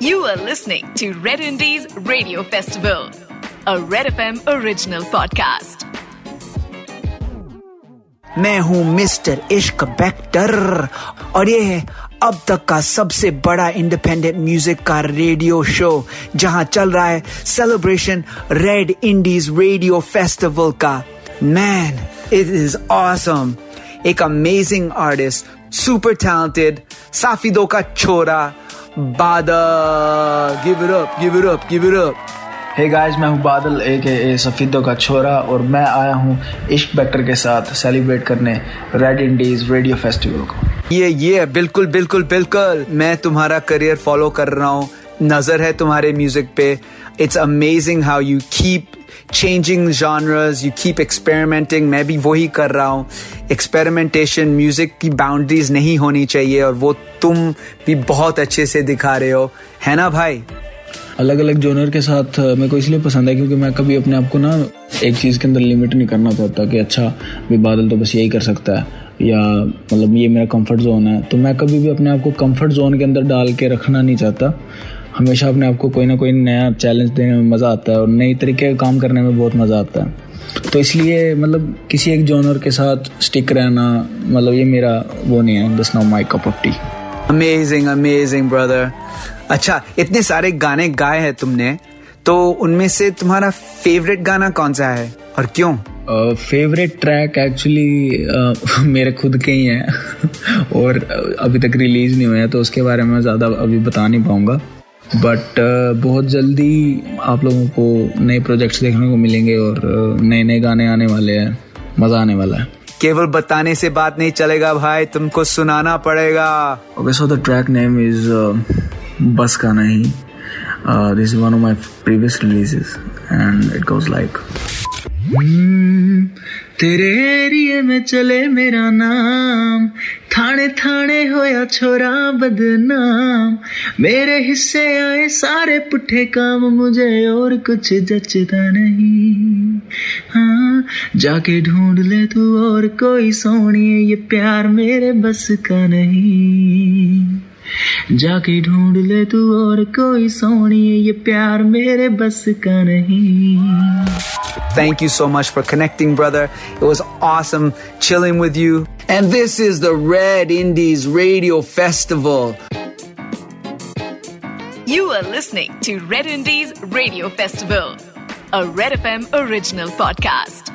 You are listening to Red Indies Radio Festival, a Red FM original podcast. मैं हूँ mister इश्क बैक्टर और ये है अब तक का सबसे बड़ा इंडिपेंडेंट म्यूज़िक का रेडियो शो जहाँ चल रहा है celebration Red Indies Radio festival का मैन इट इज़ ऑसम एक amazing artist super talented Safidon का छोरा Badal. Give it up give it up give it up hey guys मैं हूँ बादल ए के ए सफीदों का छोरा और मैं आया हूँ इश्क बैक्टर के साथ सेलिब्रेट करने रेड इंडीज रेडियो फेस्टिवल को। ये ये बिल्कुल बिल्कुल बिल्कुल। मैं तुम्हारा करियर फॉलो कर रहा हूँ। नज़र है तुम्हारे म्यूज़िक पे। It's amazing how you keep changing genres you keep experimenting मैं भी वही कर रहा हूँ। एक्सपेरिमेंटेशन म्यूज़िक की बाउंड्रीज नहीं होनी चाहिए और वो तुम भी बहुत अच्छे से दिखा रहे हो। है ना भाई? अलग अलग जोनर के साथ मेरे को इसलिए पसंद है क्योंकि मैं कभी अपने आप को ना एक चीज़ के अंदर लिमिट नहीं करना चाहता कि अच्छा भी बादल तो बस यही कर सकता है। या मतलब ये मेरा कंफर्ट जोन है। तो मैं कभी भी अपने आप को कंफर्ट जोन के अंदर डाल के रखना नहीं चाहता। हमेशा अपने आप को कोई ना कोई नया चैलेंज देने में मज़ा आता है और नई तरीके का काम करने में बहुत मज़ा आता है। तो इसलिए मतलब किसी एक जोनर के साथ स्टिक रहना मतलब ये मेरा वो नहीं है दस now my cup of tea amazing amazing brother अच्छा इतने सारे गाने गाए हैं तुमने तो उनमें से तुम्हारा फेवरेट गाना कौन सा है और क्यों? फेवरेट ट्रैक एक्चुअली मेरे खुद के ही हैं। और अभी तक रिलीज़ नहीं हुए हैं तो उसके बारे में ज़्यादा अभी बता नहीं पाऊँगा। बट uh, बहुत जल्दी आप लोगों को नए प्रोजेक्ट्स देखने को मिलेंगे और नए नए गाने आने वाले हैं। मज़ा आने वाला है। केवल बताने से बात नहीं चलेगा भाई तुमको सुनाना पड़ेगा। Okay so the track name is बस का नहीं। This is one of my previous releases and it goes like तेरे एरिए में चले मेरा नाम थाने थाने होया छोरा बदनाम मेरे हिस्से आए सारे पुठे काम मुझे और कुछ जचता नहीं हाँ जाके ढूंढ ले तू और कोई सोनी ये प्यार मेरे बस का नहीं जाके ढूंढ ले तू और कोई सोनिए ये प्यार मेरे बस का नहीं Thank you so much for connecting, brother. It was awesome chilling with you. And this is the Red Indies Radio Festival. You are listening to Red Indies Radio Festival, a Red FM original podcast.